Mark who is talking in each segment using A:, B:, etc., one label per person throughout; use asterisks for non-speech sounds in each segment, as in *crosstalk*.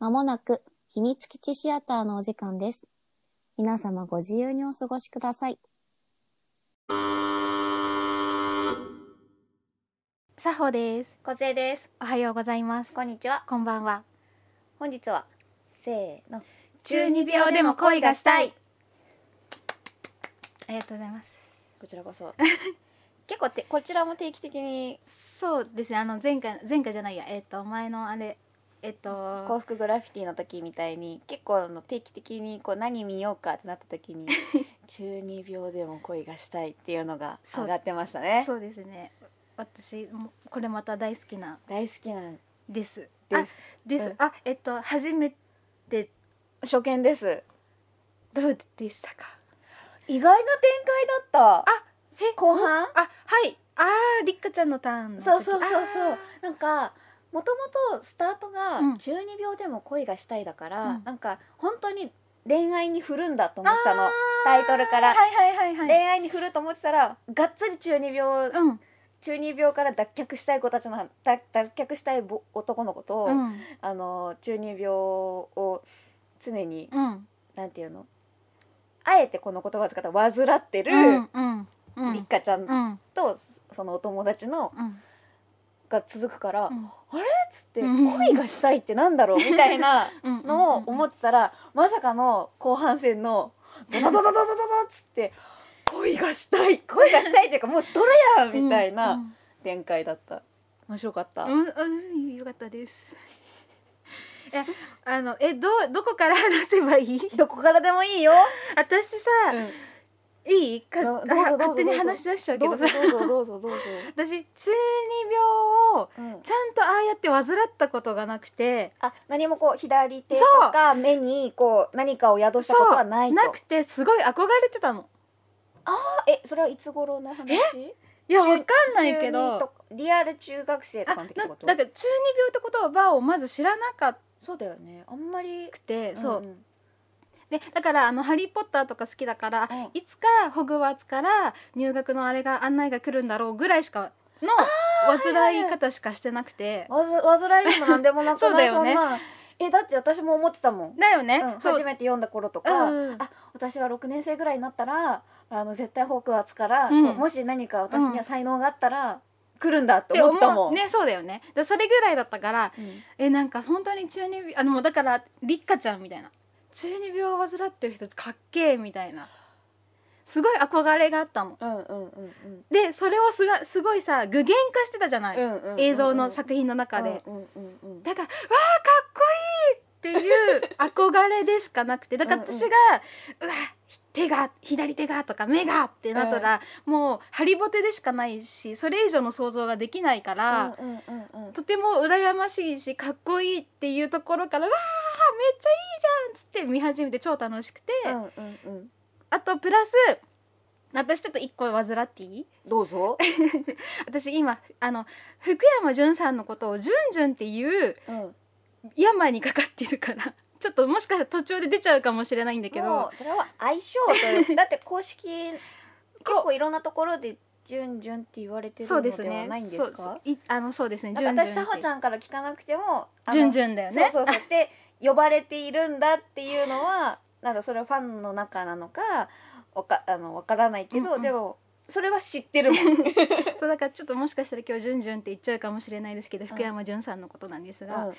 A: まもなく秘密基地シアターのお時間です。皆様ご自由にお過ごしください。
B: 佐穂です。
C: 小杖です。
B: おはようございます。
C: こんにちは。
B: こんばんは。
C: 本日はせーの。
B: 中二病でも恋がしたい。ありがとうございます。
C: こちらこそ。*laughs* 結構てこちらも定期的に
B: そうですね。あの前回前回じゃないや。えっ、と前のあれえっ、と
C: 幸福グラフィティの時みたいに結構あの定期的にこう何見ようかってなった時に *laughs* 中二病でも恋がしたいっていうのが上がってましたね。
B: そうですね。私もこれまた大好きな
C: 大好きなん
B: です。
C: です。
B: あです。
C: うん
B: あえっ、と初めて
C: 初見です。
B: どうでしたか？
C: 意外な展開だった。
B: あせ
C: 後半？
B: あはい。あありっかちゃんのターン。
C: そうそうそうそう
B: あ。
C: なんかもともとスタートが
B: うん。
C: 中二病でも恋がしたいだから、
B: うん。
C: なんか本当に恋愛に振るんだと思ってたの。タイトルから、
B: はいはいはいはい。
C: 恋愛に振ると思ってたらがっつり中二病、
B: うん。
C: 中二病から脱却したい子たちの脱脱却したいぼ男の子と、
B: うん。
C: あの中二病を常に、
B: うん。
C: なんていうの？あえてこの言葉を使ったら患ってる、
B: うんうんうん。
C: りっかちゃん。とそのお友達の
B: うん
C: が続くから、
B: うん、
C: あ
B: れ？っつって
C: 恋がしたいってなんだろう？*laughs* みたいなのを思ってたらまさかの後半戦のドドドドドドドっつって恋がしたい恋がしたいっていうかもうしとるやんみたいな展開だった。面白かった。
B: うん、うん、よかったです。*laughs* え、あの、え、ど、どこから話せばいい？
C: どこからでもいいよ。
B: 私さ、
C: うんいい？
B: 勝手に話し出しちゃうけ
C: ど。
B: さ
C: どうぞどうぞどうぞ、*laughs*
B: 私中二病を
C: うん。
B: ちゃんとああやって患ったことがなくて。
C: あ何もこう左手と
B: そう。
C: か目にこう何かを宿したことはないと。
B: なくてすごい憧れてたの。
C: あえそれはいつ頃の話？中
B: いやわかんないけど。
C: と。リアル中学生とかの時ってこと？
B: だから中二病って言葉をまず知らなかっ
C: そうだよね。あんまり。
B: たくて、そう。
C: うんうん
B: でだからあの「ハリー・ポッター」とか好きだから、
C: うん。
B: いつかホグワーツから入学のあれが案内が来るんだろうぐらいしかの患い方しかしてなくて、
C: わず煩いでもなんでもなく
B: そうだ
C: ないそんな。えだって私も思ってたもん、
B: だよね、
C: うん、
B: そう。
C: 初めて読んだ頃とか、
B: うん
C: あ私は6年生ぐらいになったらあの絶対ホークワーツから、
B: うん。
C: こうもし何か私には才能があったら、来るんだって思ってたもん、
B: ねそうだよね。でそれぐらいだったから
C: うん。
B: えなんか本当に中二病あのもうだからりっかちゃんみたいな中二病を患ってる人かっけえみたいな。すごい憧れがあったの。
C: うんうんうんうん。
B: でそれをすがすごいさ具現化してたじゃない、
C: うんうんうん
B: 映像の作品の中で。
C: うんうんうんうん。
B: だからわあかっこいいっていう憧れでしかなくて。だから私が「うわ手が左手が」とか「目が」ってなったら、もうハリボテでしかないしそれ以上の想像ができないから、
C: うんうんうんうん。
B: とても羨ましいしかっこいいっていうところから「わあめっちゃいいじゃん」っつって見始めて超楽しくて、
C: うんうんうん
B: あとプラス私ちょっと一個患っていい？
C: どうぞ、*laughs*
B: 私今あの福山潤さんのことを「じゅんじゅん」っていう
C: うん、
B: 病にかかってるからちょっともしかしたら途中で出ちゃうかもしれないんだけ
C: も
B: ど
C: うそれは相性という *laughs* だって公式結構いろんなところで「じゅんじゅん」って言われてるので
B: そうですね
C: はないんです
B: そう
C: か
B: いあのそうですね。
C: なんか私さほち
B: ん
C: ゃんから聞かなくても
B: じゅんじゅんだよね。
C: そうそうそう。で呼ばれているんだっていうのはなんかそれはファンの中なのかわかあのわからないけど、
B: うんうん
C: でもそれは知ってるもん。*laughs*
B: そうだからちょっともしかしたら今日じゅんじゅんって言っちゃうかもしれないですけど、福山潤さんのことなんですが、
C: うんうん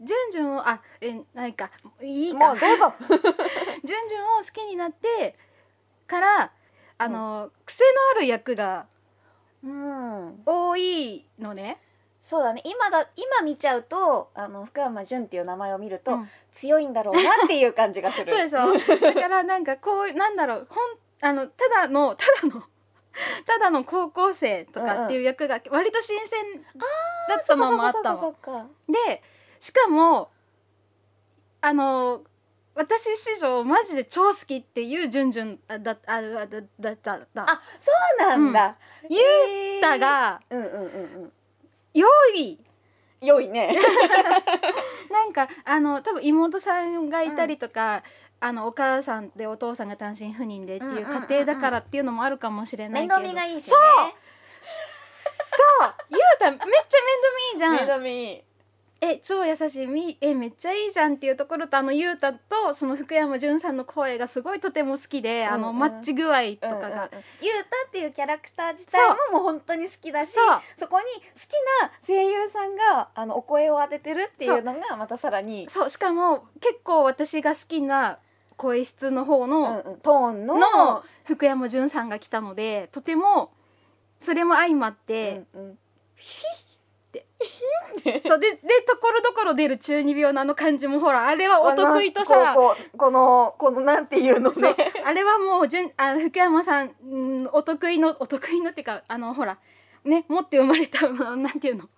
B: じゅんじゅんをあえないかいい
C: うん、
B: か
C: もうどうぞ。
B: じゅんじゅんを好きになってからあの、癖のある役が
C: うん、
B: 多いのね。
C: そうだね。今だ今見ちゃうとあの福山潤っていう名前を見ると、
B: うん。
C: 強いんだろうなっていう感じがする。*laughs*
B: そうでしょ。だからなんかこうなんだろう。ほんあのただのただの *laughs* ただの高校生とかっていう役が割と新鮮だったのもあったの。
C: そっかそっかそっか
B: でしかもあの私史上マジで超好きっていうじゅんじゅんだだあだだだだ。だ
C: あそうなんだ。
B: ゆうたが
C: うんうんうんうん。
B: 良い。
C: 良いね。*laughs*
B: なんかあの多分妹さんがいたりとか、あのお母さんでお父さんが単身赴任でっていう家庭だからっていうのもあるかもしれない
C: 面
B: けど。
C: 倒見がいいしね。
B: そう。そう。ゆうためっちゃ面倒見いいじゃん。
C: 面倒見いい。
B: ええ超優しい。みえめっちゃいいじゃんっていうところとあのゆうたとその福山潤さんの声がすごいとても好きで、あの
C: うん。うん
B: マッチ具合とか
C: うんうんうん。うたっていうキャラクター自体ももう本当に好きだし
B: そ
C: こに好きな声優さんがあのお声を当ててるっていうのがまたさらに、
B: そう。しかも結構私が好きな声質の方
C: うん
B: の,、
C: うん、トーンの。
B: の福山潤さんが来たのでとてもそれも相まって、
C: うんうん
B: そうででところどころ出る中二病のあの感じもほらあれはお得意とさ
C: このこうこのこのなんていうの？ね
B: あれはもうじゅんあ福山さんうんお得意のお得意のっていうかあのほらね持って生まれたなんていうの？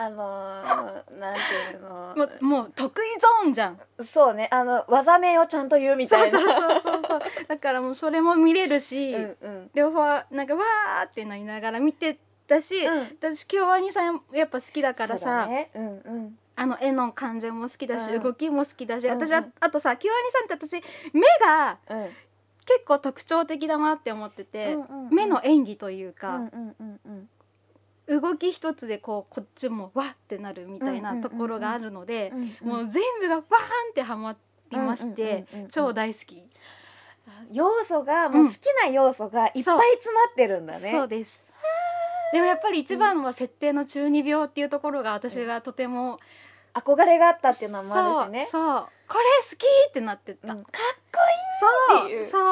C: あのー、なんていうの？
B: もうもう得意ゾーンじゃん。
C: そうねあの技名をちゃんと言うみたいな。
B: そうそうそうそうそう。だからもうそれも見れるし、
C: うんうん。
B: 両方なんかわーってなりながら見てたし、
C: うん。
B: 私京アニさんやっぱ好きだからさ、
C: だね。うんうん。
B: あの絵の感じも好きだし、
C: うん。
B: 動きも好きだし、
C: うんうん。
B: 私はあとさ京アニさんって私目が
C: うん。
B: 結構特徴的だなって思ってて、
C: うんうんうん。
B: 目の演技という
C: うん
B: か、
C: うんうんうん。
B: 動き一つでこうこっちもわってなるみたい
C: うんうんうんうん
B: なところがあるので、
C: うんうん
B: もう全部がバーンってはまりまして、
C: うんうんうんうん
B: 超大好き、
C: 要素がもう好きな要素がいっぱい詰まってるんだね。
B: そうですでもやっぱり一番は設定の中二病っていうところが私がとても、
C: 憧れがあったっていうのもあるしね。
B: そうこれ好きってなってた、
C: うんかっこ
B: そう
C: っていう
B: そう
C: いい。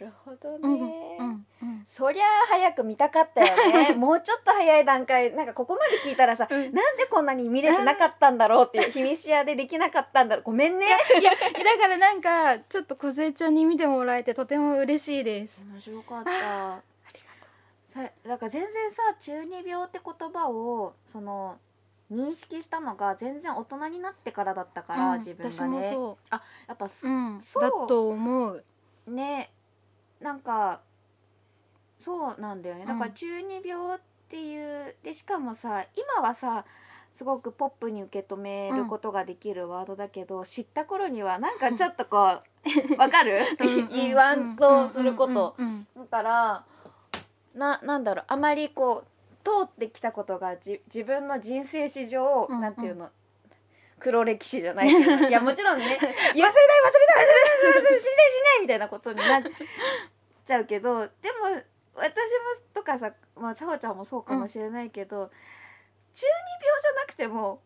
C: なるほどね。
B: うんうんうん
C: そりゃあ早く見たかったよね。*laughs* もうちょっと早い段階なんかここまで聞いたらさ、
B: うん
C: なんでこんなに見れてなかったんだろうっていう秘密屋でできなかったんだろう。ごめんね。
B: いやだからなんかちょっと梢ちゃんに見てもらえてとても嬉しいです
C: 面白かった。さだから全然さ中二病って言葉をその認識したのが全然大人になってからだったから、
B: うん
C: 自分
B: 私
C: がね。あやっぱ
B: う、うん、
C: そう。
B: だと思う。
C: ねなんかそうなんだよね。だか
B: うん
C: ら中二病っていうでしかもさ今はさすごくポップに受け止めることができるワードだけど、知った頃には *laughs* なんかちょっとこうわかる？言わんとすることだからななんだろうあまりこう通ってきたことがじ自分の人生史上、
B: うんうん。
C: なんていうの黒歴史じゃないけど *laughs* いやもちろんね *laughs* 忘れたい忘れたい忘れたい忘れたい忘れたい死ね死ねみたいなことになっちゃうけどでも私もとかさまあさほちゃんもそうかもしれないけど、中二病じゃなくても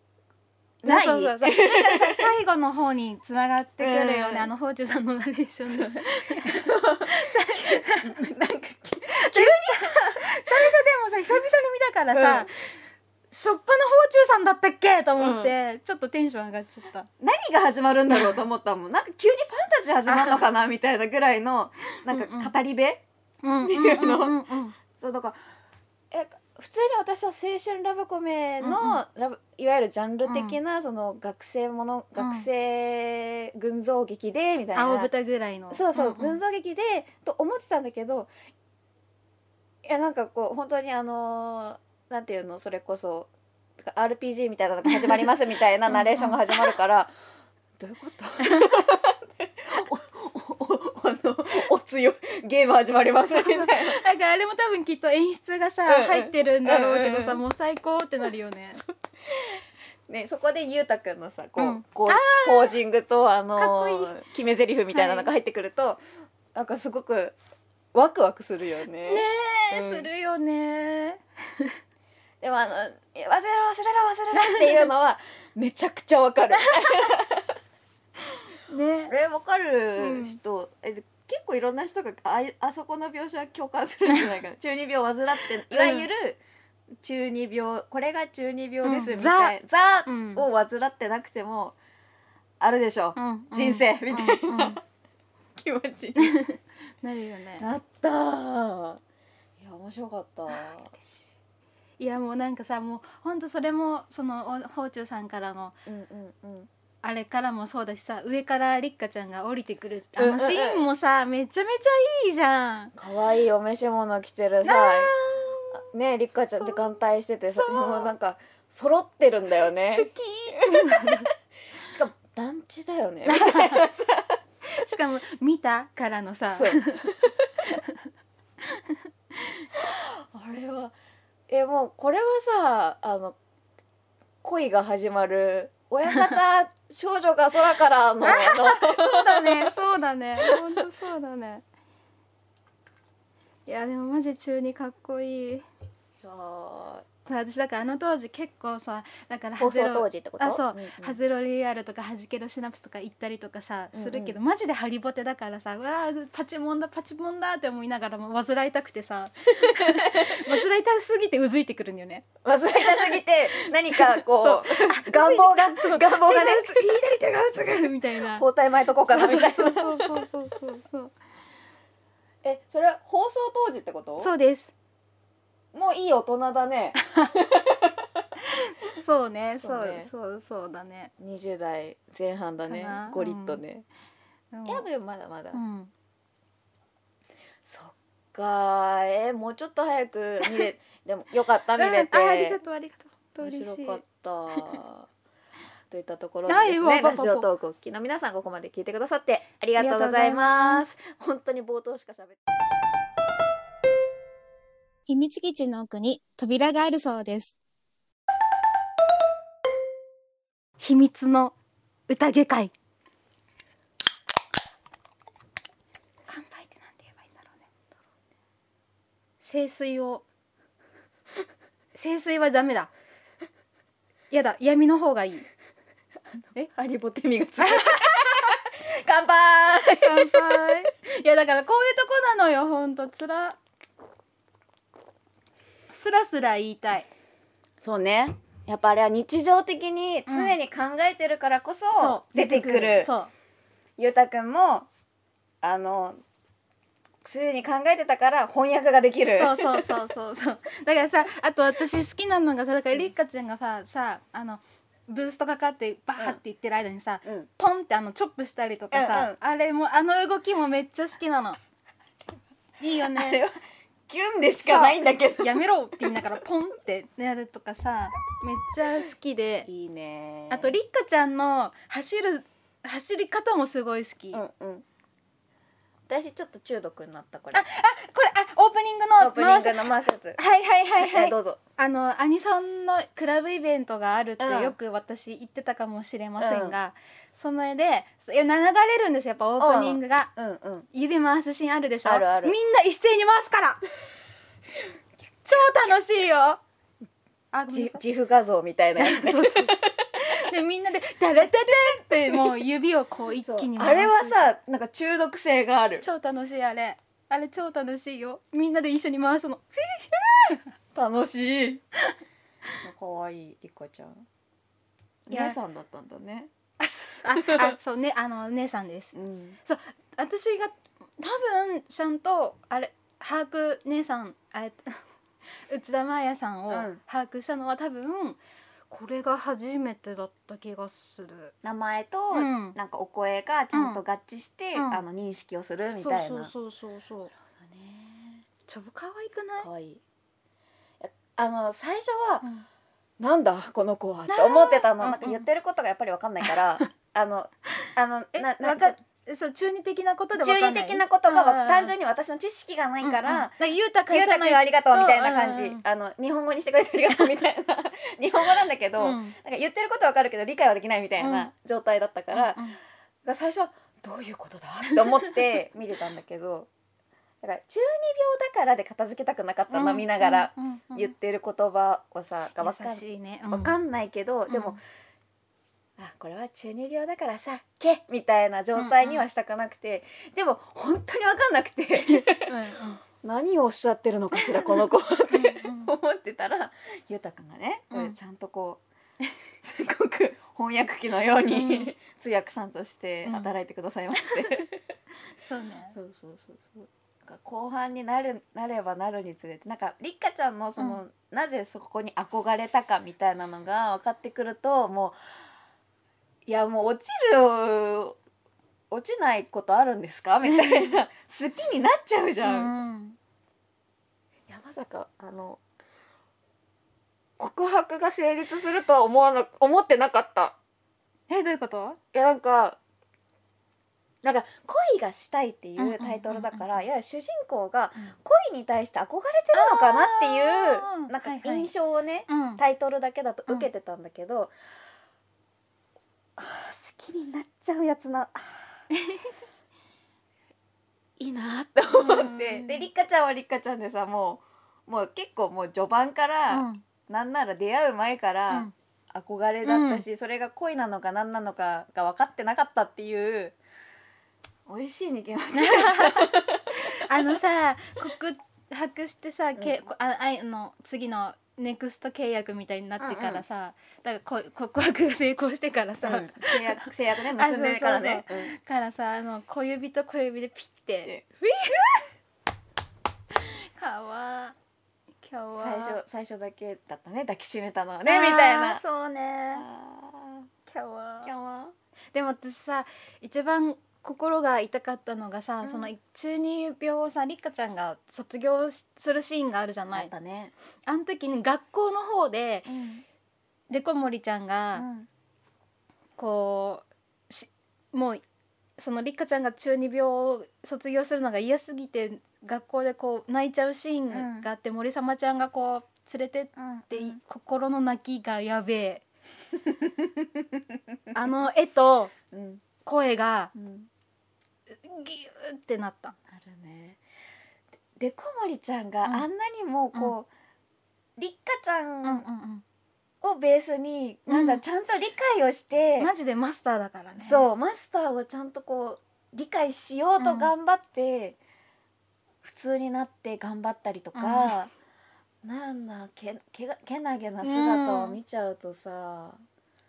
C: ない。
B: そうそうそう。だからさ最後の方につながってくるよね、
C: うん。
B: あのほうちゅさんのナレーションで。
C: そう。
B: 最初で
C: なんか
B: もさ久々に見たからさ、しょっぱなほうちゅうさんだったっけと思って、ちょっとテンション上がっちゃった
C: 何が始まるんだろうと思ったもんなんか急にファンタジー始まるのかなみたいなぐらいのなんか語り部、
B: うん
C: っていうの
B: うんうんうん
C: そうだからえ普通に私は青春ラブコメの、ラブいわゆるジャンル的な、その学生もの学生群像劇でみたいな、
B: 青豚ぐらいの。
C: そうそう、
B: んん。
C: 群像劇でと思ってたんだけどいやなんかこう本当にあのーなんていうのそれこそ RPG みたいなのが始まりますみたいなナレーションが始まるからどういうこと？*laughs* 強いゲーム始まりますみたいな。*laughs*
B: なんかあれも多分きっと演出がさ、
C: うんうん。
B: 入ってるんだろうけどさ、
C: うん
B: もう最高ってなるよね。*laughs*
C: ね、そこでゆうたくんのさこう、
B: うん。
C: こうポージングとあの決め台詞みたいなのが入ってくると、なんかすごくワクワクするよね。
B: ねえ、
C: うん。
B: するよね。*laughs*
C: でもあの「忘れろ忘れろ忘れろ」っていうのはめちゃくちゃわかる。
B: ね。
C: これわかる人、え結構いろんな人があいあそこの描写共感するんじゃないかな。*laughs* 中二病を患っていわゆる中二病これが中二病です
B: うん。
C: みたいな、ザ
B: うん。
C: を患ってなくてもあるでしょ、
B: うん
C: 人生みたいな。*laughs* 気持ち。に *laughs*
B: なるよね。
C: なったいや面白かった。
B: いやもうなんかさもうほんとそれもそのおほうちゅうさんからの
C: うんうんうん
B: あれからもそうだしさ上からりっかちゃんが降りてくる。あのシーンもさめちゃめちゃいいじゃん。
C: 可愛いお召し物着てるさ。ねりっかちゃんって眼帯しててさもうなんか揃ってるんだよね。*laughs* しかも団地だよね。*laughs*
B: しかも見たからのさ。*laughs*
C: あれはえもうこれはさあの恋が始まる親方少女が空からのの。*laughs*
B: そうだねそうだね。本当そうだね。いやでもマジ中にかっこいい。
C: いやー
B: 私だからあの当時結構さだから
C: 放送当時ってこと？
B: あそう、
C: んん。
B: ハゼロリアルとかハジケロシナプスとか行ったりとかさするけど、マジでハリボテだからさうわーパチモンだパチモンだって思いながらも患いたくてさ *laughs* 患いたすぎてうずいてくるんだよね。
C: 忘れたすぎて何かこう *laughs* 願望が
B: そう
C: 願望がね
B: 左手がうつぐみたいな。
C: 包帯巻いとこうかなみたいな
B: そうそう。そうそうそうそう。
C: えそれは放送当時ってこと？
B: そうです
C: もういい大人だね。*laughs*
B: そうね *laughs*
C: そ
B: そうう
C: ね。
B: そうそうだね。
C: 20代前半だね
B: かな。
C: ゴリッとね、
B: うん。
C: いやでもまだまだ、
B: うん。
C: そっか。えーもうちょっと早く見れ *laughs* でもよかった見れて、
B: うん。あありがとうありがとう。
C: 面
B: 嬉しい。
C: 白かった。といったところで
B: はい
C: ですね
B: わ
C: ラジオトークをお聞きの皆さんここまで聞いてくださってありがとうございます。本当に冒頭しか喋って
A: 秘密基地の奥に扉があるそうです。
B: 秘密の宴会。乾杯ってなんて言えばいいんだろうね。清水を清水はダメだ。やだ闇の方がいい。
C: えハリボテミがつく。乾杯。*laughs*
B: 乾杯。いやだからこういうとこなのよほんと。つらスラスラ言いたい。
C: そうね。やっぱあれは日常的に常に考えてるからこそ出てくる、
B: そう。
C: ゆうたくんもあのすでに考えてたから翻訳ができる。
B: そうそうそうそうそう。だからさあと私好きなのがさだからりっかちゃんがささあのブーストかかってバーって言ってる間にさ、
C: うん。
B: ポンってあのチョップしたりとかさ、
C: うんうん。
B: あれもあの動きもめっちゃ好きなの。いいよね。
C: はキュンでしかないんだけど。
B: やめろって言いながらポンってやるとかさめっちゃ好きで。
C: いいね。
B: あとりっかちゃんの走る走り方もすごい好き、
C: うんうん。私ちょっと中毒になったこれ。
B: あこれあオープニングの
C: オープニングの回す。やつ。
B: はいはいはいはい。
C: えどうぞ。
B: あのアニソンのクラブイベントがあるって
C: うん
B: よく私言ってたかもしれませんが、そのでそいや流れるんですよやっぱオープニングが、
C: うんうん。
B: 指回すシーンあるでしょ？
C: あるある。
B: みんな一斉に回すから。*laughs* 超楽しいよ。あ
C: 自負画像みたいなやつね。*laughs*
B: そうそう。でみんなで「タラタタン!」ってもう指をこう一気に回す。
C: あれはさなんか中毒性がある。
B: 超楽しいあれ。あれ超楽しいよ。みんなで一緒に回すの。*laughs*
C: 楽しい。かわいいりこちゃん。姉さんだったんだね
B: あ *laughs* そうねあの姉さんです。
C: うん。
B: そう私が多分ちゃんとあれ把握姉さんあれ *laughs* 内田真彩さんを
C: うん。
B: 把握したのは多分これが初めてだった気がする。
C: 名前と
B: うん。
C: なんかお声がちゃんと合致して、
B: うん。
C: あの認識をするみたいな。
B: そうそうそうそう。
C: ね。
B: 超可愛くない？
C: 可愛い。あの最初は
B: うん
C: なんだこの子はって思ってたの、
B: うん
C: なんか言ってることがやっぱりわかんないから、あのあの
B: え
C: なな
B: わかそう中二的なことでわかんない？
C: 中二的なことがわ単純
B: に
C: に私の知識がないから、
B: だからゆうた
C: ゆうたくんありがとうみたいな感じ、
B: うんうんうん。
C: あの日本語にしてくれてありがとうみたいな。*laughs* 日本語なんだけど、
B: うん。
C: なんか言ってることわかるけど理解はできないみたいな状態だったから、
B: うんうん。
C: が最初はどういうことだ？って思って見てたんだけどだから中二病だからで片付けたくなかったの、見ながら
B: うんうんうん。
C: 言ってる言葉をさがわか
B: ね。
C: わか
B: ん
C: んないけど、でも
B: うん
C: あこれは中二病だからさ「け」みたいな状態にはしたくなくて、でも本当にわかんなくて
B: うんうん。
C: 何をおっしゃってるのかしらこの子は *laughs* って
B: うん
C: 思ってたらゆうたくんがね、
B: うん。
C: ちゃんとこうすごく翻訳機のように、
B: うん。
C: 通訳さんとして働いてくださいまして。*laughs*
B: そうね。
C: そうそうそうそう後半になるなればなるにつれてなんかりっかちゃんのその、なぜそこに憧れたかみたいなのが分かってくるともういやもう落ちる落ちないことあるんですか？みたいな *laughs* 好きになっちゃうじゃん。
B: うん
C: いやまさかあの告白が成立するとは思わな思ってなかった。
B: えどういうこと？
C: いやなんかなんか恋がしたいっていうタイトルだから、
B: うんうんうん。うん
C: いや主人公が
B: うん。
C: 恋に対して憧れてるのかなっていうなんか
B: はいはい。
C: 印象をね、
B: うん。
C: タイトルだけだと受けてたんだけど、あー好きになっちゃうやつな。*laughs* いいなって思って、
B: うん
C: でりっかちゃんはりっかちゃんでさもうもう結構もう序盤から、
B: うん。
C: なんなら出会う前から、
B: うん。
C: 憧れだったし、それが恋なのか何なのかが分かってなかったっていう美味しいに決まってる
B: あのさ告白してさ、
C: ん。
B: けあああの次のネクスト契約みたいになってからさ、だからこ告白が成功してからさ、
C: うん。制約制約ね結んでからね。
B: からさあの小指と小指でピッて。かわ今日は
C: 最初最初だけだったね。抱きしめたのはねみたいな。
B: そうね。
C: あ
B: 今日は
C: ー今日は
B: でも私さ一番心が痛かったのがさ、
C: うん。
B: その中二病をさりっかちゃんが卒業しするシーンがあるじゃない？
C: あったね。
B: あの時に学校の方で
C: うん。
B: でこもりちゃんがこうしもうそのりっかちゃんが中二病を卒業するのが嫌すぎて学校でこう泣いちゃうシーンがあって、森様ちゃんがこう連れてって、
C: うん。
B: 心の泣きがやべえ。*laughs* あの絵と
C: うん。
B: 声が
C: うん
B: ギューってなった。
C: あるね。ででこもりちゃんがあ
B: うん。
C: んなにもこう、りっかちゃ
B: うん
C: ん
B: うん。
C: をベースに、なん
B: うん。
C: だちゃんと理解をして、
B: うん、マジでマスターだからね。
C: そうマスターをちゃんとこう理解しようと頑張って、普通になって頑張ったりとか、なんだけけがけなげな姿を見ちゃうとさ、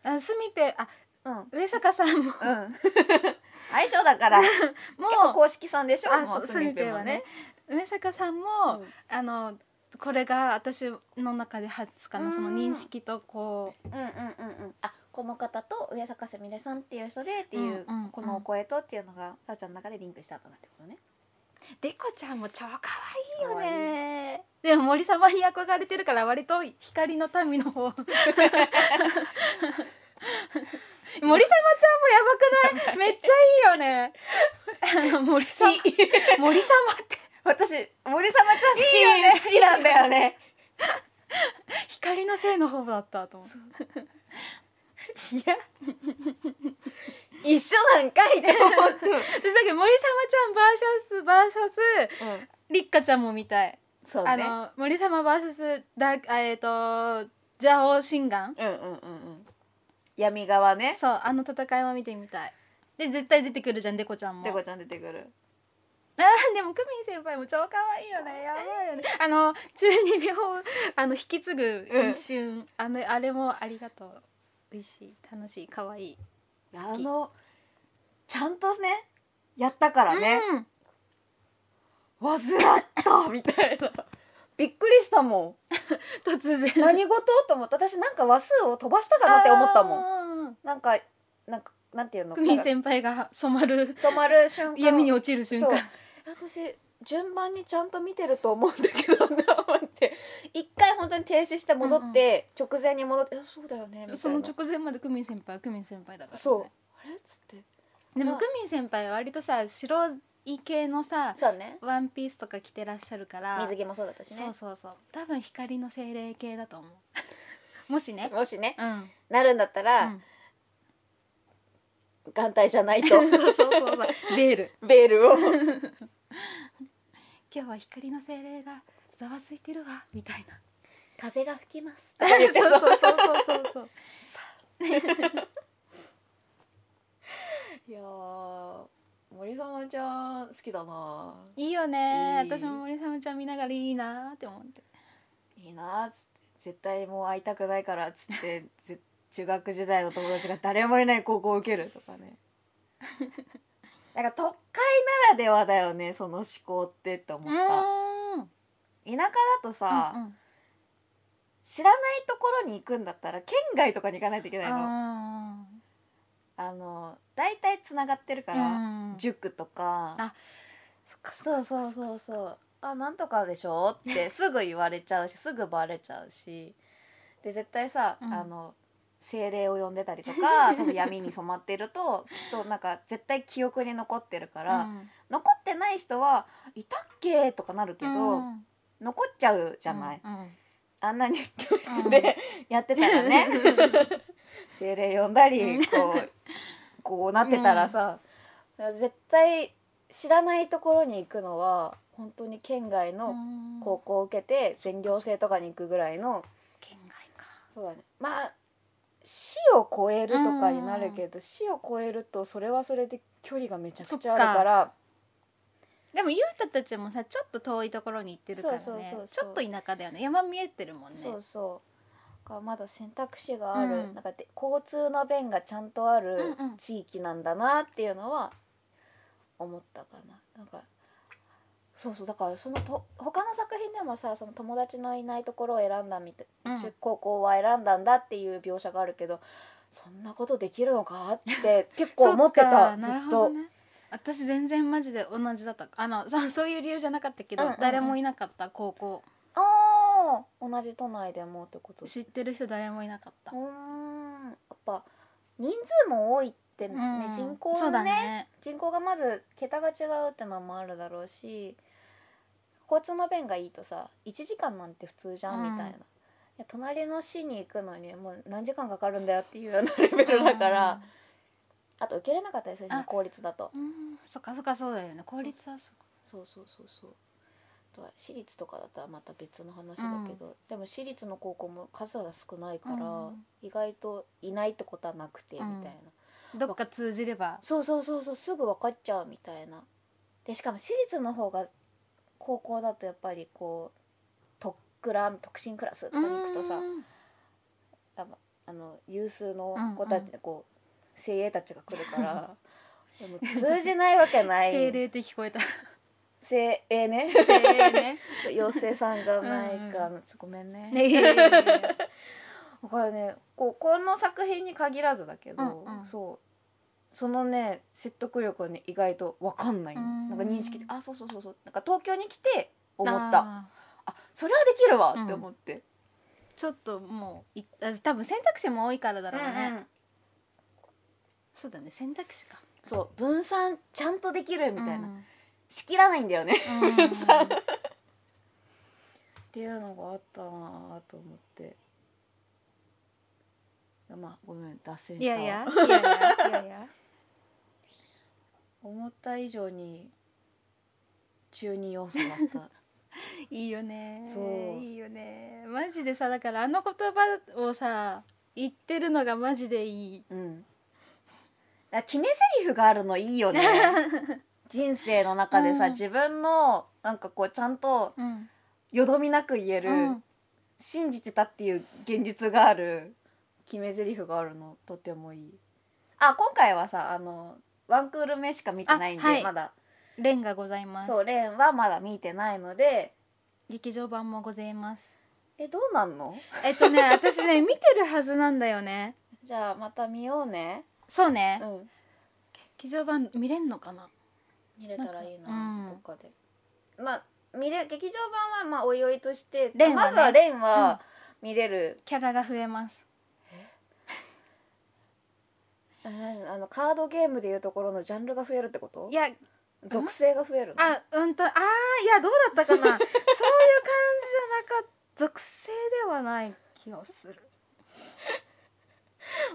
B: あスミペあ
C: うん。うん、
B: 上坂さんも *laughs*
C: 相性だから。*laughs*
B: もう。
C: 公式さんでしょ？もうスミペもね。
B: 上坂さんも、
C: うん。
B: あのこれが私の中で初かな、その
C: うん
B: 認識とこう。
C: うんうんうんうん、あこの方と上坂すみれさんっていう人でっていう、
B: うんうんうん。
C: このお声とっていうのがさおちゃんの中でリンクしたんだなってことね。
B: でこちゃんも超可愛いよね。でも森様に憧れてるから割と光の民の方 *laughs* 森様ちゃんもやばくない？めっちゃいいよね。あ *laughs* の森様
C: 好き。
B: 森様って
C: 私森様ちゃん好き好きなんだよね。
B: 光のせいの方だったと思って
C: いや。一緒なんかいって思って。
B: 私だけど森様ちゃんバーシャスバーシャスりっかちゃんも見たい、
C: そうね。
B: あの森様ダークあえっ、とジャオシンガン？
C: うんうんうんうん。闇側ね。
B: そうあの戦いも見てみたい。で絶対出てくるじゃんデコちゃんも。
C: でこちゃん出てくる。
B: あーでもクミン先輩も超可愛いよね。やばいよね。あの中二病をあの引き継ぐ一瞬、あのあれもありがとう。美味しい。楽しい。可愛い。
C: あのちゃんとねやったからね。
B: うん。
C: わずらったみたいな。びっくりしたも *laughs*
B: 突然。
C: ん。何事？と思った。私なんか話数を飛ばしたかなって思ったもん。
B: ん
C: なんかなんかなんていうの？
B: クミン先輩が染まる。
C: 染まる瞬間。
B: 闇に落ちる瞬間。
C: 私順番にちゃんと見てると思うんだけどな思って。一回本当に停止して戻って、直前に戻って「えそうだよね」
B: その直前までクミン先輩はクミン先輩だから、ね、
C: そう。あれ？っつって。まあ
B: でもクミン先輩は割とさ白い系のさ
C: そうね。
B: ワンピースとか着てらっしゃるから
C: 水着もそうだったしね。
B: そうそうそう。多分光の精霊系だと思う。*laughs* もしね。
C: もしね。
B: うん。
C: なるんだったら、
B: うん。
C: 眼帯じゃないと。*laughs*
B: そうそうそうそう。ベール。*laughs*
C: ベールを。
B: 今日は光の精霊がざわついてるわみたいな。
C: 風が吹きます。
B: そうそうそうそうそうそう。
C: いやー森様ちゃん好きだな。い
B: いよね。
C: いい。
B: 私も森様ちゃん見ながらいいなって思って。
C: いいなっつって。絶対もう会いたくないからっつって *laughs* ぜ中学時代の友達が誰もいない高校を受ける。とかね。*laughs* なんか都会ならではだよねその思考ってって思
B: う
C: った田舎だとさ、
B: うんうん。
C: 知らないところに行くんだったら県外とかに行かないといけないのあ
B: あ
C: の大体つながってるから、
B: うん。
C: 塾とか。
B: あそっかそ
C: うそうそうそう。あなんとかでしょ？って *laughs* すぐ言われちゃうしすぐバレちゃうし。で絶対さ、
B: うん。
C: あの精霊を呼んでたりとか *laughs* 多分闇に染まってるときっとなんか絶対記憶に残ってるから、残ってない人はいたっけ？とかなるけど、
B: うん。
C: 残っちゃうじゃない、
B: うんうん。
C: あんなに教室でやってたらね、*laughs* 精霊呼んだりこうこうなってたらさ、絶対知らないところに行くのは本当に県外の高校を受けて全寮制とかに行くぐらいの
B: 県外か。
C: そうだね。まあ死を超えるとかになるけど、死を超えるとそれはそれで距離がめちゃくちゃあるから
B: でもゆうたたちもさちょっと遠いところに行ってるからね。ちょっと田舎だよね。山見えてるもんね。
C: そうそうがまだ選択肢がある、
B: うん。
C: なんかで交通の便がちゃんとある
B: うんうん。
C: 地域なんだなっていうのは思ったかな。なんかそうそうだからそのと他の作品でもさその友達のいないところを選んだみたい、
B: うん。
C: 中高校は選んだんだっていう描写があるけどそんなことできるのかって *laughs* 結構思って
B: そ
C: たずっと。
B: 私全然マジで同じだった。あのそそういう理由じゃなかったけど、
C: うんうんうん。
B: 誰もいなかった高校。
C: ああ同じ都内でもってこと
B: 知ってる人誰もいなかった、
C: うーん。やっぱ人数も多いってね、
B: うん。
C: 人口
B: そうだ
C: ね。
B: ね
C: 人口がまず桁が違うってのもあるだろうし交通の便がいいとさ1時間なんて普通じゃん、
B: うん
C: みたいな。いや隣の市に行くのにもう何時間かかるんだよっていうようなレベルだから、あと受けれなかったりするじゃん
B: あ
C: 公立だと。
B: うん、うんそっかそっかそうだよね。公立はそっか
C: そう。そう。そうそうあとは私立とかだったらまた別の話だけど、でも私立の高校も数が少ないから、
B: うん。
C: 意外といないってことはなくてみたいな、
B: どっか通じれば。
C: そうそうそうそうすぐ分かっちゃうみたいな。でしかも私立の方が高校だとやっぱりこう特クラ特進クラスとかに行くとさ
B: うん
C: やっぱあの有数の
B: うんうん。
C: 子たち、こう精鋭たちが来るからでも通じないわけない。*laughs*
B: 精霊って聞こえた
C: 精鋭ね。
B: 精霊ね。*laughs*
C: 妖精さんじゃないか、
B: う
C: ごめんね。
B: ね。え *laughs*
C: だからねこうこの作品に限らずだけど、
B: うんうん。
C: そう。そのね説得力はね意外と分かんない
B: ん
C: なんか認識であそうそうそうそう。なんか東京に来て思った。あ
B: あ
C: それはできるわって思って、
B: ーちょっともういあ多分選択肢も多いからだろうね、
C: うんうん。
B: そうだね選択肢か。
C: そう分散ちゃんとできるみたいな、
B: うん
C: 仕切らないんだよね。*laughs* っていうのがあったなぁと思って。まあごめん脱線
B: い
C: した
B: いやいや。いやいやいや *laughs*
C: 思った以上に中二要素だった。*laughs*
B: いいよね。
C: そう。
B: いいよね。マジでさだからあの言葉をさ言ってるのがマジでいい。
C: うん。だ決め台詞があるのいいよね人生の中でさ、
B: うん。
C: 自分のなんかこうちゃんと
B: うん。
C: よどみなく言える、
B: うん。
C: 信じてたっていう現実がある決め台詞があるのとてもいい。あ今回はさあのワンクール目しか見てないんで、
B: あはい。
C: まだ。
B: レンがございます。
C: そうレンはまだ見てないので。
B: 劇場版もございます。
C: えどうなんの？
B: えっとね私ね見てるはずなんだよね。
C: じゃあまた見ようね。
B: そうね、
C: うん。
B: 劇場版見れんのかな？
C: 見れたらいいなどっかで。まあ見れ劇場版はまあおいおいとして
B: レンはね。
C: まずはレンは見れる、
B: キャラが増えます。*laughs*
C: あ何？あのカードゲームでいうところのジャンルが増えるってこと？
B: いや
C: 属性が増えるの？
B: あうんとあーいやどうだったかな。*laughs* そういう感じじゃなかった。属性ではない気がする。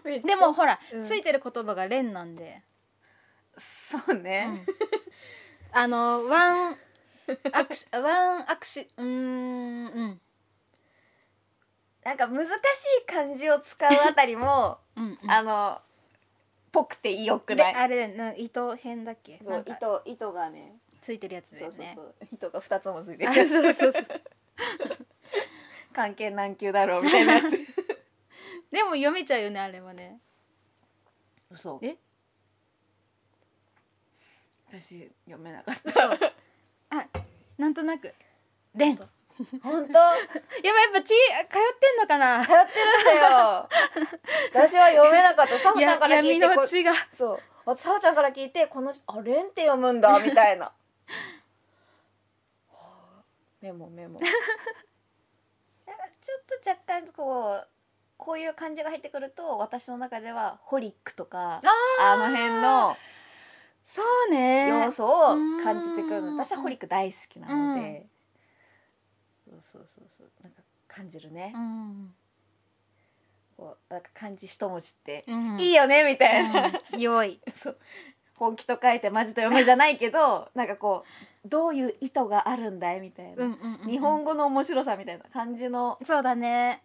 B: *laughs* でもほら、
C: うん。
B: ついてる言葉が「レン」なんで、
C: そうね、
B: あの *laughs* ワンアクシワンアクシうーんうん。
C: なんか難しい漢字を使うあたりも
B: うんうん。
C: あのぽくてよく
B: で
C: ない？
B: あれな糸編だっけ？
C: そう
B: なんか。
C: 糸糸がね。
B: ついてるやつだ
C: そうそう
B: よね
C: そう。糸が二つもついて
B: あ
C: る
B: そうそうそう。*laughs*
C: 関係難級だろうみたいなやつ。*laughs*
B: でも読めちゃうよねあれはね。
C: 嘘。
B: え？
C: 私読めなかった。
B: そう。*laughs* あなんとなく「レン」*laughs* やば
C: 本当
B: やっぱち通ってんのかな？
C: 通ってるんだよ。*laughs* 私は読めなかった。さほちゃんから聞い
B: 闇
C: てこ
B: の血が。
C: そう。私さほちゃんから聞いてこのあレンって読むんだみたいな。はあメモ。メモちょっと若干こうこういう感じが入ってくると私の中ではホリックとか
B: あ
C: あの辺の
B: そうね。
C: 要素を感じてくるの。
B: うん。
C: 私はホリック大好きなので、そうそうそうそう。なんか感じるね、
B: うん。
C: こうなんか漢字一文字って、
B: うん。
C: いいよねみたいな、
B: うん。良い。*laughs*
C: そう。本気と書いてマジと読むじゃないけど *laughs* なんかこうどういう意図があるんだい？みたいな、
B: うんうんうん
C: 日本語の面白さみたいな漢字の
B: そうだね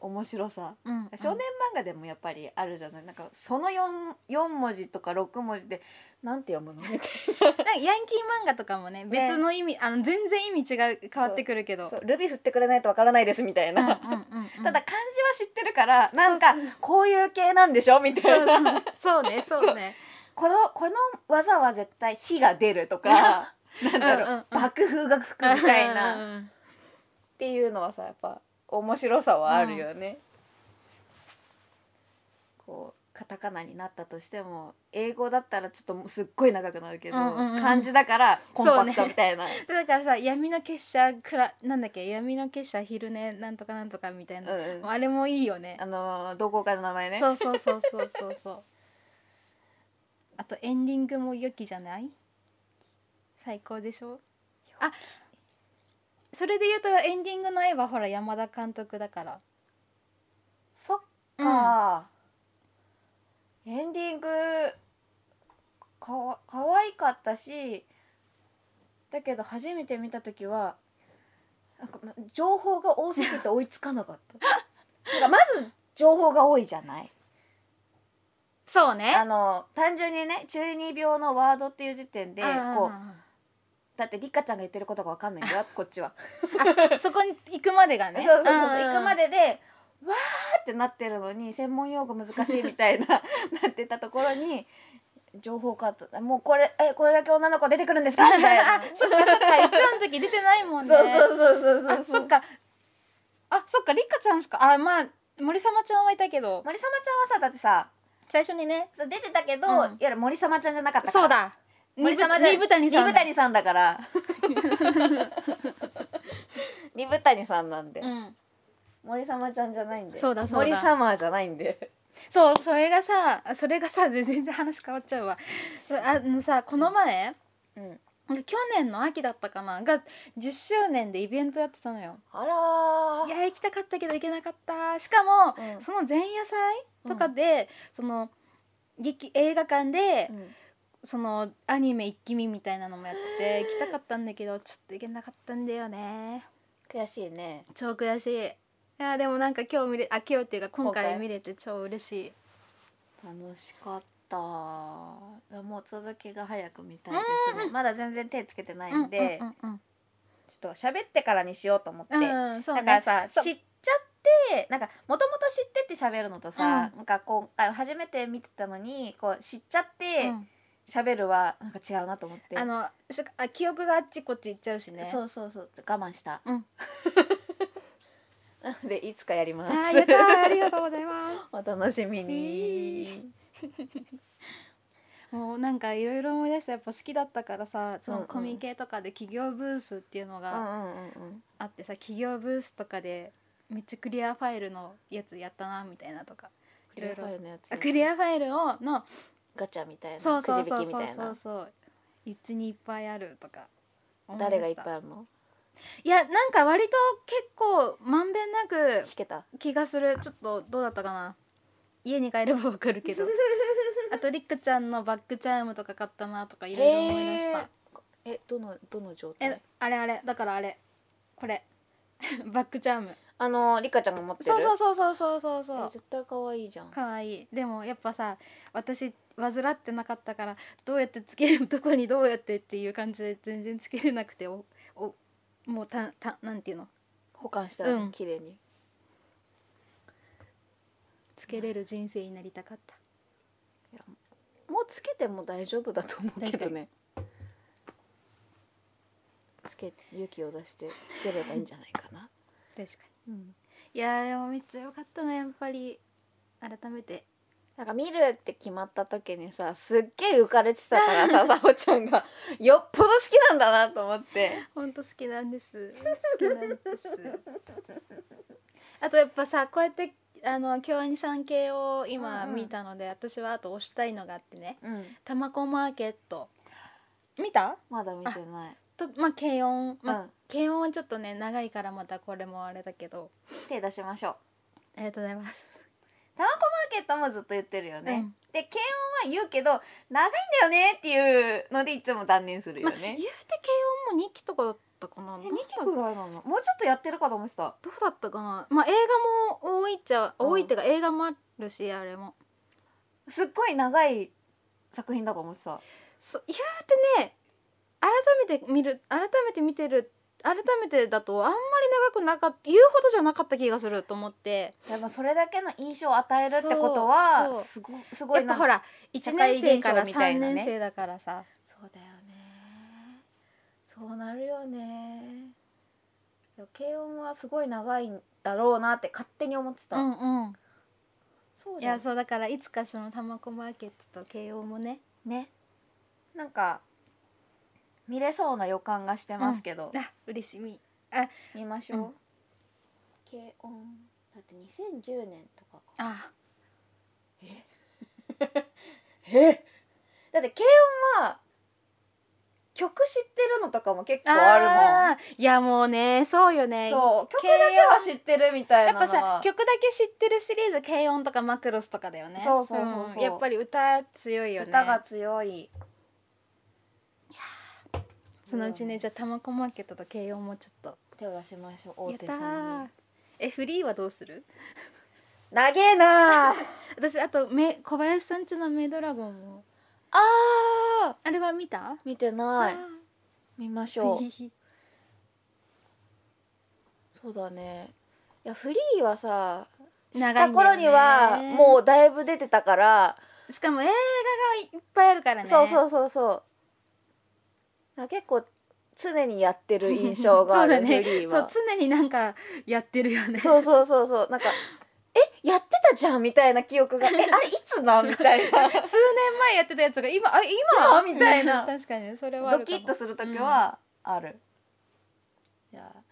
C: 面白さ、
B: うん
C: 少年漫画でもやっぱりあるじゃない。なんかその 4, 4文字とか6文字でなんて読むの？*laughs* みたい
B: な。んかヤンキー漫画とかもね別の意味あの全然意味違う変わってくるけど。
C: ルビ振ってくれないとわからないですみたいな、
B: うんうんうんうん。*laughs*
C: ただ漢字は知ってるからなんかこういう系なんでしょ？みたいな。
B: そうねそう。*laughs* ね。
C: このこの技は絶対火が出るとかなんだろう。
B: うんうんうん。
C: 爆風が吹くみたいな。
B: うんうんうん。
C: っていうのはさやっぱ面白さはあるよね。こうカタカナになったとしても英語だったらちょっとすっごい長くなるけど、
B: うんうんうん。
C: 漢字だからコンパクトみたいな。*laughs*
B: だからさ闇の結社くらなんだっけ闇の結社昼寝なんとかなんとかみたいな、
C: うん
B: あれもいいよね。
C: あのどこかの名前ね。
B: そうそうそうそうそう。そ *laughs* うあとエンディングも良きじゃない？最高でしょ？あそれで言うとエンディングの絵はほら山田監督だから
C: そっか、エンディングかわ可愛かったしだけど初めて見た時はなんか情報が多すぎて追いつかなかったなんかまず情報が多いじゃない
B: そうね
C: あの単純にね中二病のワードっていう時点でこうだってリカちゃんが言ってることが分かんないんだよ *laughs* こっちは。
B: うそこに行くまでがね。
C: そうそうそうそう、
B: ん
C: 行くまででわーってなってるのに専門用語難しいみたいな *laughs* なってたところに情報カットもうこれえこれだけ女の子出てくるんですか？*laughs* みたいな。
B: あそっかそっか一話の時出てないもんね。
C: そうそうそうそうそう。
B: あそっか。あそっかリカちゃんしかあまあ森様ちゃんはいたけど。
C: 森様ちゃんはさだってさ
B: 最初にね。
C: そう出てたけど、
B: うん。
C: いわゆる森様ちゃんじゃなかったから。
B: そうだ
C: 森様じゃ
B: 二部谷さん
C: 二部谷さんだから。*laughs* 二部谷さんなんで、
B: うん。
C: 森様ちゃんじゃないんで。
B: そうだそうだ。
C: 森サマーじゃないんで。
B: そうそれがさそれがさ全然話変わっちゃうわ。あのさこの前、
C: うん。
B: 去年の秋だったかな？が10周年でイベントやってたのよ。
C: あらー。
B: いや行きたかったけど行けなかった。しかも、
C: うん。
B: その前夜祭とかで、その劇映画館で、
C: うん
B: そのアニメ一気見みたいなのもやってて行きたかったんだけどちょっと行けなかったんだよね。
C: 悔しいね。
B: 超悔しい。いやでもなんか今日見れあ今日っていうか今
C: 今回
B: 回見れて超嬉しい。
C: 楽しかった。もう続きが早く見たいですね。まだ全然手つけてないんで、
B: うんうんうん
C: ちょっと喋ってからにしようと思って、
B: うんうんね。
C: だからさ知っちゃってなんかもともと知ってって喋るのとさ、
B: う
C: なんかこうあ初めて見てたのにこう知っちゃって
B: うん
C: 喋るはなんか違うなと思って、
B: あのしあ記憶があっちこっち行っちゃうしね。
C: そうそうそう。我慢した、
B: うん。*laughs*
C: なのでいつかやります。
B: あーやったー。ありがとうございま *laughs*
C: お楽しみに、
B: すもうなんかいろいろ思い出してやっぱ好きだったからさそのコミケとかで企業ブースっていうのがあってさ企業ブースとかでめっちゃクリアファイルのやつやったなみたいなとか。
C: クリアファイルのやつ
B: あクリアファイルをの
C: ガチャみたいな
B: そうそう
C: く
B: そうそう。
C: じ引きみたいな。
B: そうそう。うちにいっぱいあるとか思
C: 誰がいっぱいあるの？
B: いやなんか割と結構まんべんなく
C: 弾けた。
B: 気がする。ちょっとどうだったかな。家に帰ればわかるけど。*laughs* あとりっくちゃんのバッグチャームとか買ったなとかいろいろ思い出した。
C: ええどのどの状態？
B: えあれあれ。だからあれ。これ。*laughs* バッグチャーム。
C: あのリカちゃんが持ってる？
B: そうそうそうそうそうそう。そ
C: え
B: う
C: 絶対可愛いじゃん。
B: かわいい。でもやっぱさ私患ってなかったからどうやってつけるどこにどうやってっていう感じで全然つけれなくておおもうたたなんていうの？
C: 保管した
B: うん。
C: 綺麗に。
B: つけれる人生になりたかった。
C: もうつけても大丈夫だと思うけどね。つけ勇気を出してつければいいんじゃないかな、
B: 確かに。いやーでもめっちゃ良かったなやっぱり。改めて
C: なんか見るって決まった時にさすっげえ浮かれてたからさ *laughs* さおちゃんが。よっぽど好きなんだなと思って。
B: ほんと好きなんです。好きなんです。あとやっぱさこうやってあの京アニさん系を今
C: うんうん。
B: 見たので、私はあと押したいのがあってね。
C: うん「
B: たまこマーケット」見た？
C: まだ見てない。
B: とまあ軽音、まあ音はちょっとね長いからまたこれもあれだけど。
C: 手出しましょう。
B: ありがとうございます
C: たまこマーケットもずっと言ってるよね、
B: うん。
C: で軽音は言うけど長いんだよねっていうのでいつも断念するよ
B: まあ、言う
C: ね
B: て、軽音も2期とかだったかな。
C: え2期ぐらいなの？もうちょっとやってるかと思ってた。
B: どうだったかな？まあ映画も多いっちゃ多いっていうか映画もあるしあれも。
C: すっごい長い作品だと思ってた。
B: そう言うてね改めて見る改めて見てる改めてだとあんまり長くなかった言うほどじゃなかった気がすると思って。
C: でもそれだけの印象を与えるってことはすごすごいな
B: やっぱほら1年生から3
C: 社会現象みたいなね
B: 年生だから。さ
C: そうだよね。そうなるよね。いや軽音はすごい長いんだろうなって勝手に思ってた、
B: うんうん。い
C: そうじゃん。
B: やそうだからいつかそのたまこマーケットと慶応もね。
C: ね。なんか見れそうな予感がしてますけど、
B: あ嬉しみあ
C: 見ましょう、
B: うん。
C: 軽音。だって2010年とかか。
B: あ。*laughs*
C: え？だって軽音は曲知ってるのとかも結構あるもん。
B: いやもうねそうよね。
C: そう。曲だけは知ってるみたい
B: やっぱさ曲だけ知ってるシリーズ軽音とかマクロスとかだよね。
C: そうそうそうそうん。
B: やっぱり歌強いよね。
C: 歌が強い
B: そのうちねじゃあたまこマーケットと軽音もちょっと
C: 手を出しましょう。大手さん
B: ー
C: に。
B: えフリーはどうする？
C: 長えなあ *laughs*
B: 私あとめ小林さんちのメイドラゴンも
C: あー。
B: あれは見た？
C: 見てない。
B: あ
C: 見まし
B: ー
C: ょう。*laughs* そうだね。いやフリーはさ知っ
B: 長いんだよね。
C: た頃にはもうだいぶ出てたから、
B: しかも映画がいっぱいあるからね。
C: そうそうそうそう結構常にやってる印象がある、*laughs* フリーは。
B: そう常になんかやってるよね。
C: そうそうそうそう。なんかえやってたじゃんみたいな記憶がえあれいつな？*laughs* みたいな。
B: 数年前やってたやつが今あ今？
C: 今？みたいな。*laughs*
B: 確かにそれは
C: ドキッとする時はある、いややっ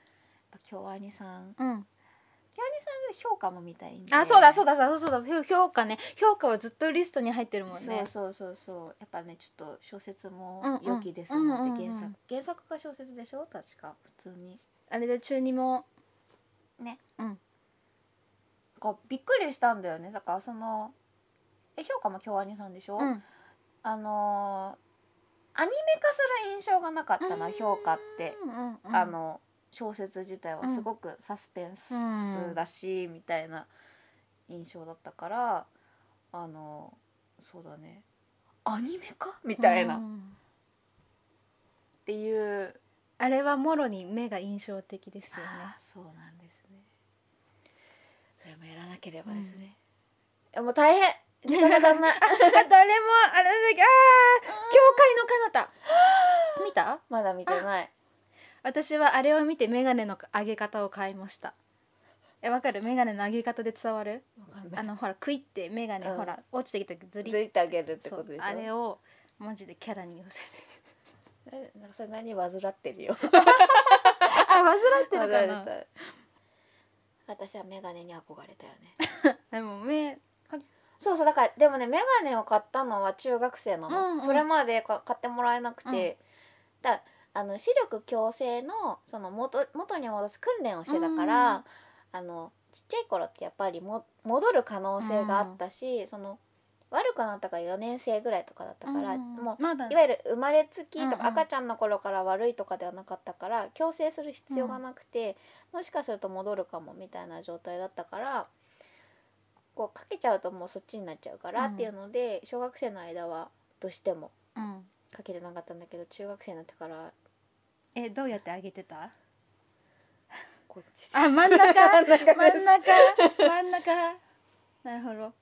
C: ぱ京アニさん。
B: うん、うん
C: 京アニさんで評価も見たいんで。
B: あそうだそう
C: だ
B: そうだそうだ評価ね評価はずっとリストに入ってるもんね
C: そうそうそうそうやっぱねちょっと小説も良きですの
B: うんうんうん
C: で原作原作が小説でしょ確か普通に
B: あれで中二も
C: ね
B: うん
C: こうびっくりしたんだよねだからそのえ評価も京アニさんでしょ、
B: うん
C: あのーアニメ化する印象がなかったな評価って、
B: うんうんうん
C: あの小説自体はすごくサスペンスだし、みたいな印象だったからあのそうだね。アニメか？みたいな、っ
B: うん。
C: ていう。
B: あれはもろに目が印象的ですよね。
C: あーそうなんですね。それもやらなければですね、いやもう大変。*laughs*
B: 誰もあれだけあー教会の彼方。見た？
C: まだ見てない
B: 私はあれを見てメガネの上げ方を変えました。えわかる？メガネの上げ方で伝わる？あのほらクイってメガネ、
C: うん。
B: ほら落ちてきた時ずり
C: ずいてあげるってことでしょ？
B: あれをマジでキャラに寄せて。
C: えなんかそれ何？患ってるよ。*laughs*
B: あ煩ってるかな？
C: た *laughs* 私はメガネに憧れたよね。*laughs*
B: でも目
C: そうそうだからでもねメガネを買ったのは中学生なの、
B: うんうん。
C: それまでか買ってもらえなくて、だあの視力矯正のその元元に戻す訓練をしてたから、
B: うん。
C: あのちっちゃい頃ってやっぱりも戻る可能性があったし、その悪くなったから4年生ぐらいとかだったから、
B: うん
C: もう
B: まだ。
C: いわゆる生まれつきとか
B: うんうん。
C: 赤ちゃんの頃から悪いとかではなかったから矯正する必要がなくて、もしかすると戻るかもみたいな状態だったからこうかけちゃうともうそっちになっちゃうから
B: うん
C: っていうので、小学生の間はどうしても
B: うん
C: かけてなかったんだけど中学生になってから。
B: えどうやって上げてた？
C: こっち
B: あ真ん中？*laughs*
C: 真ん中
B: 真ん中？真ん中？なるほど。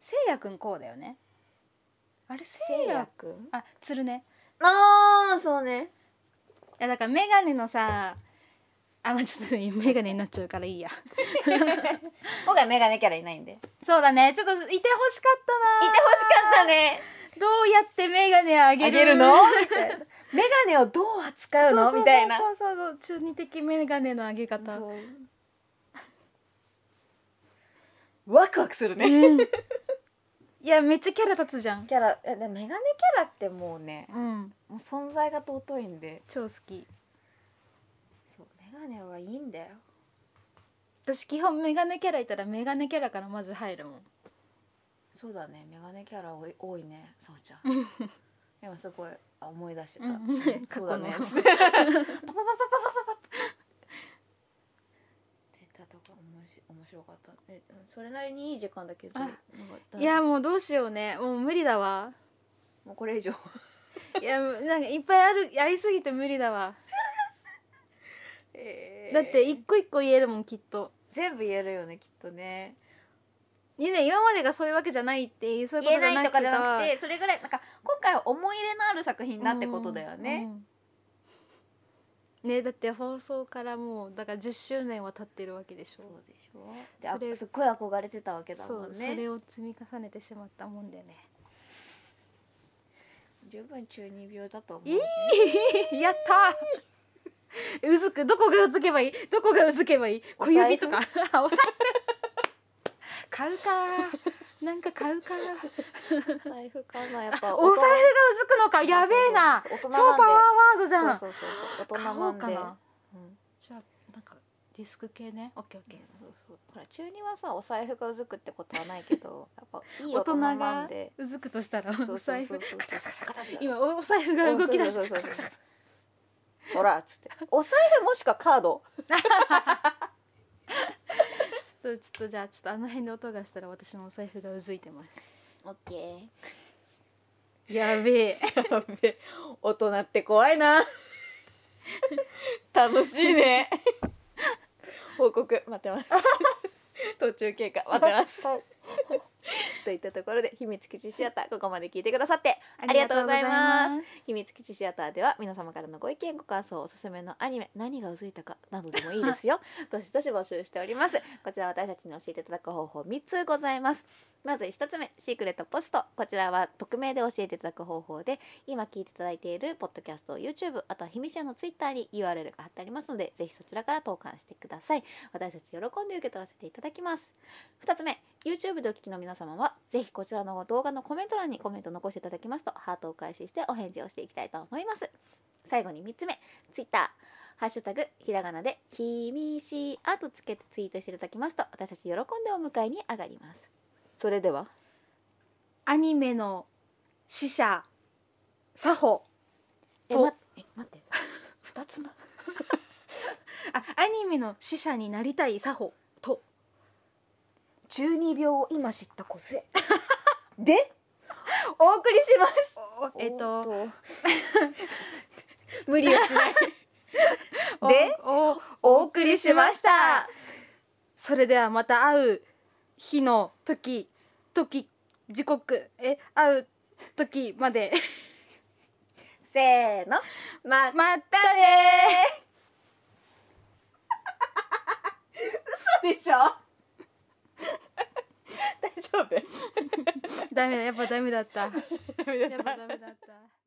B: せいやくんこうだよね。あれせ
C: せいやくん？
B: あつるね。
C: あーそうね。
B: いやだからメガネのさあまあちょっとメガネになっちゃうからいいや。
C: 今回メガネキャラいないんで。いて
B: そうだね。ちょっといてほしかったな
C: ほしかったね
B: どうやってメガネあげる？
C: の？みたいな。*laughs* メガネをどう扱うの？みたいな
B: そうそうそう。中二的メガネの上げ方。
C: ワクワクするね、
B: うん。*laughs* いやめっちゃキャラ立つじゃん。
C: キャラメガネキャラってもうね
B: うん。
C: もう存在が尊いんで。
B: 超好き。
C: そうメガネはいいんだよ。
B: 私基本メガネキャラいたらメガネキャラからまず入るもん
C: そうだね。メガネキャラ多い多いねさおちゃん。*laughs* 今すごいあ思い出してた、
B: うん。
C: そうだね。*laughs* パパパパパパパパ出たとか面白面白かったえそれなりにいい時間だけど
B: いやもうどうしようねもう無理だわ
C: もうこれ以上
B: いやなんかいっぱいあるやりすぎて無理だわだって一個一個言えるもんきっと
C: 全部言えるよねきっとね
B: ね今までがそういうわけじゃないっていうそういうことじゃない
C: とかじゃなくてそれぐらいなんか今回は思い入れのある作品だってことだよね、
B: うん。ねだって放送からもうだから10周年は経ってるわけでしょ。
C: そうでしょ。で
B: それ
C: あすっごい憧れてたわけだ
B: そ
C: もね。
B: うんそれを積み重ねてしまったもんでね。
C: 十分中二病だと思う、
B: いい！*laughs* やった！ーうずくどこがうずけばいい？どこがうずけばいい？
C: お
B: 小指とか。あお財布買うか。なんか買うか。
C: 財布かなやっぱ
B: お財布がうずくのか。やべえな。超パワーワードじゃん。
C: そうそうそう大人
B: 買お
C: なんで。
B: うかな。
C: うん。
B: じゃあなんかディスク系ね。オッケーオッケー。
C: そうそう。ほら中二はさお財布がうずくってことはないけどやっぱいい
B: 大人
C: 大人な
B: が
C: んで
B: うずくとしたら
C: そうそう
B: お財布
C: そうそう片手だ
B: 今お財布が動き出した。
C: そうそうそうそうほらっつって。お財布もしくはカード *laughs*
B: ちょっとちょっとじゃあちょっとあの辺で音がしたら私のお財布がうずいてます。
C: オッケー。
B: やべえ。
C: やべ大人って怖いな。*laughs* 楽しいね。報告待ってます。*laughs* 途中経過待ってます *laughs* *laughs* といったところで秘密基地シアターここまで聞いてくださってありがとうございます。秘密基地シアターでは皆様からのご意見ご感想おすすめのアニメ何がうずいたかなどでもいいですよ。*laughs* どしどし募集しております。こちら私たちに教えていただく方法3つございますまず1つ目シークレットポスト。こちらは匿名で教えていただく方法で今聞いていただいているポッドキャスト YouTube あとは秘密社の Twitter に URL が貼ってありますのでぜひそちらから投函してください。私たち喜んで受け取らせていただきます。2つ目 YouTube でお聞きの皆様はぜひこちらの動画のコメント欄にコメント残していただきますとハートを開始してお返事をしていきたいと思います。最後に3つ目 Twitter ハッシュタグひらがなでひみしあとつけてツイートしていただきますと私たち喜んでお迎えに上がります。それでは？
B: アニメの死者作法と
C: えまえ待って。*laughs* 2つな *laughs*
B: あアニメの死者になりたい作法と。
C: 中二病を今知った小杖 *laughs* で？お送りします。
B: えっと。
C: 無理をしない。で？
B: おお
C: お送りしました。
B: それではまた会う日の時時時刻。え会う時まで。*laughs*
C: せーの。ま
B: またね *laughs*
C: 嘘でしょ？*laughs* 大丈夫？
B: ダメだ。やっぱダメだった。
C: ダメだった。
B: やっぱダメだった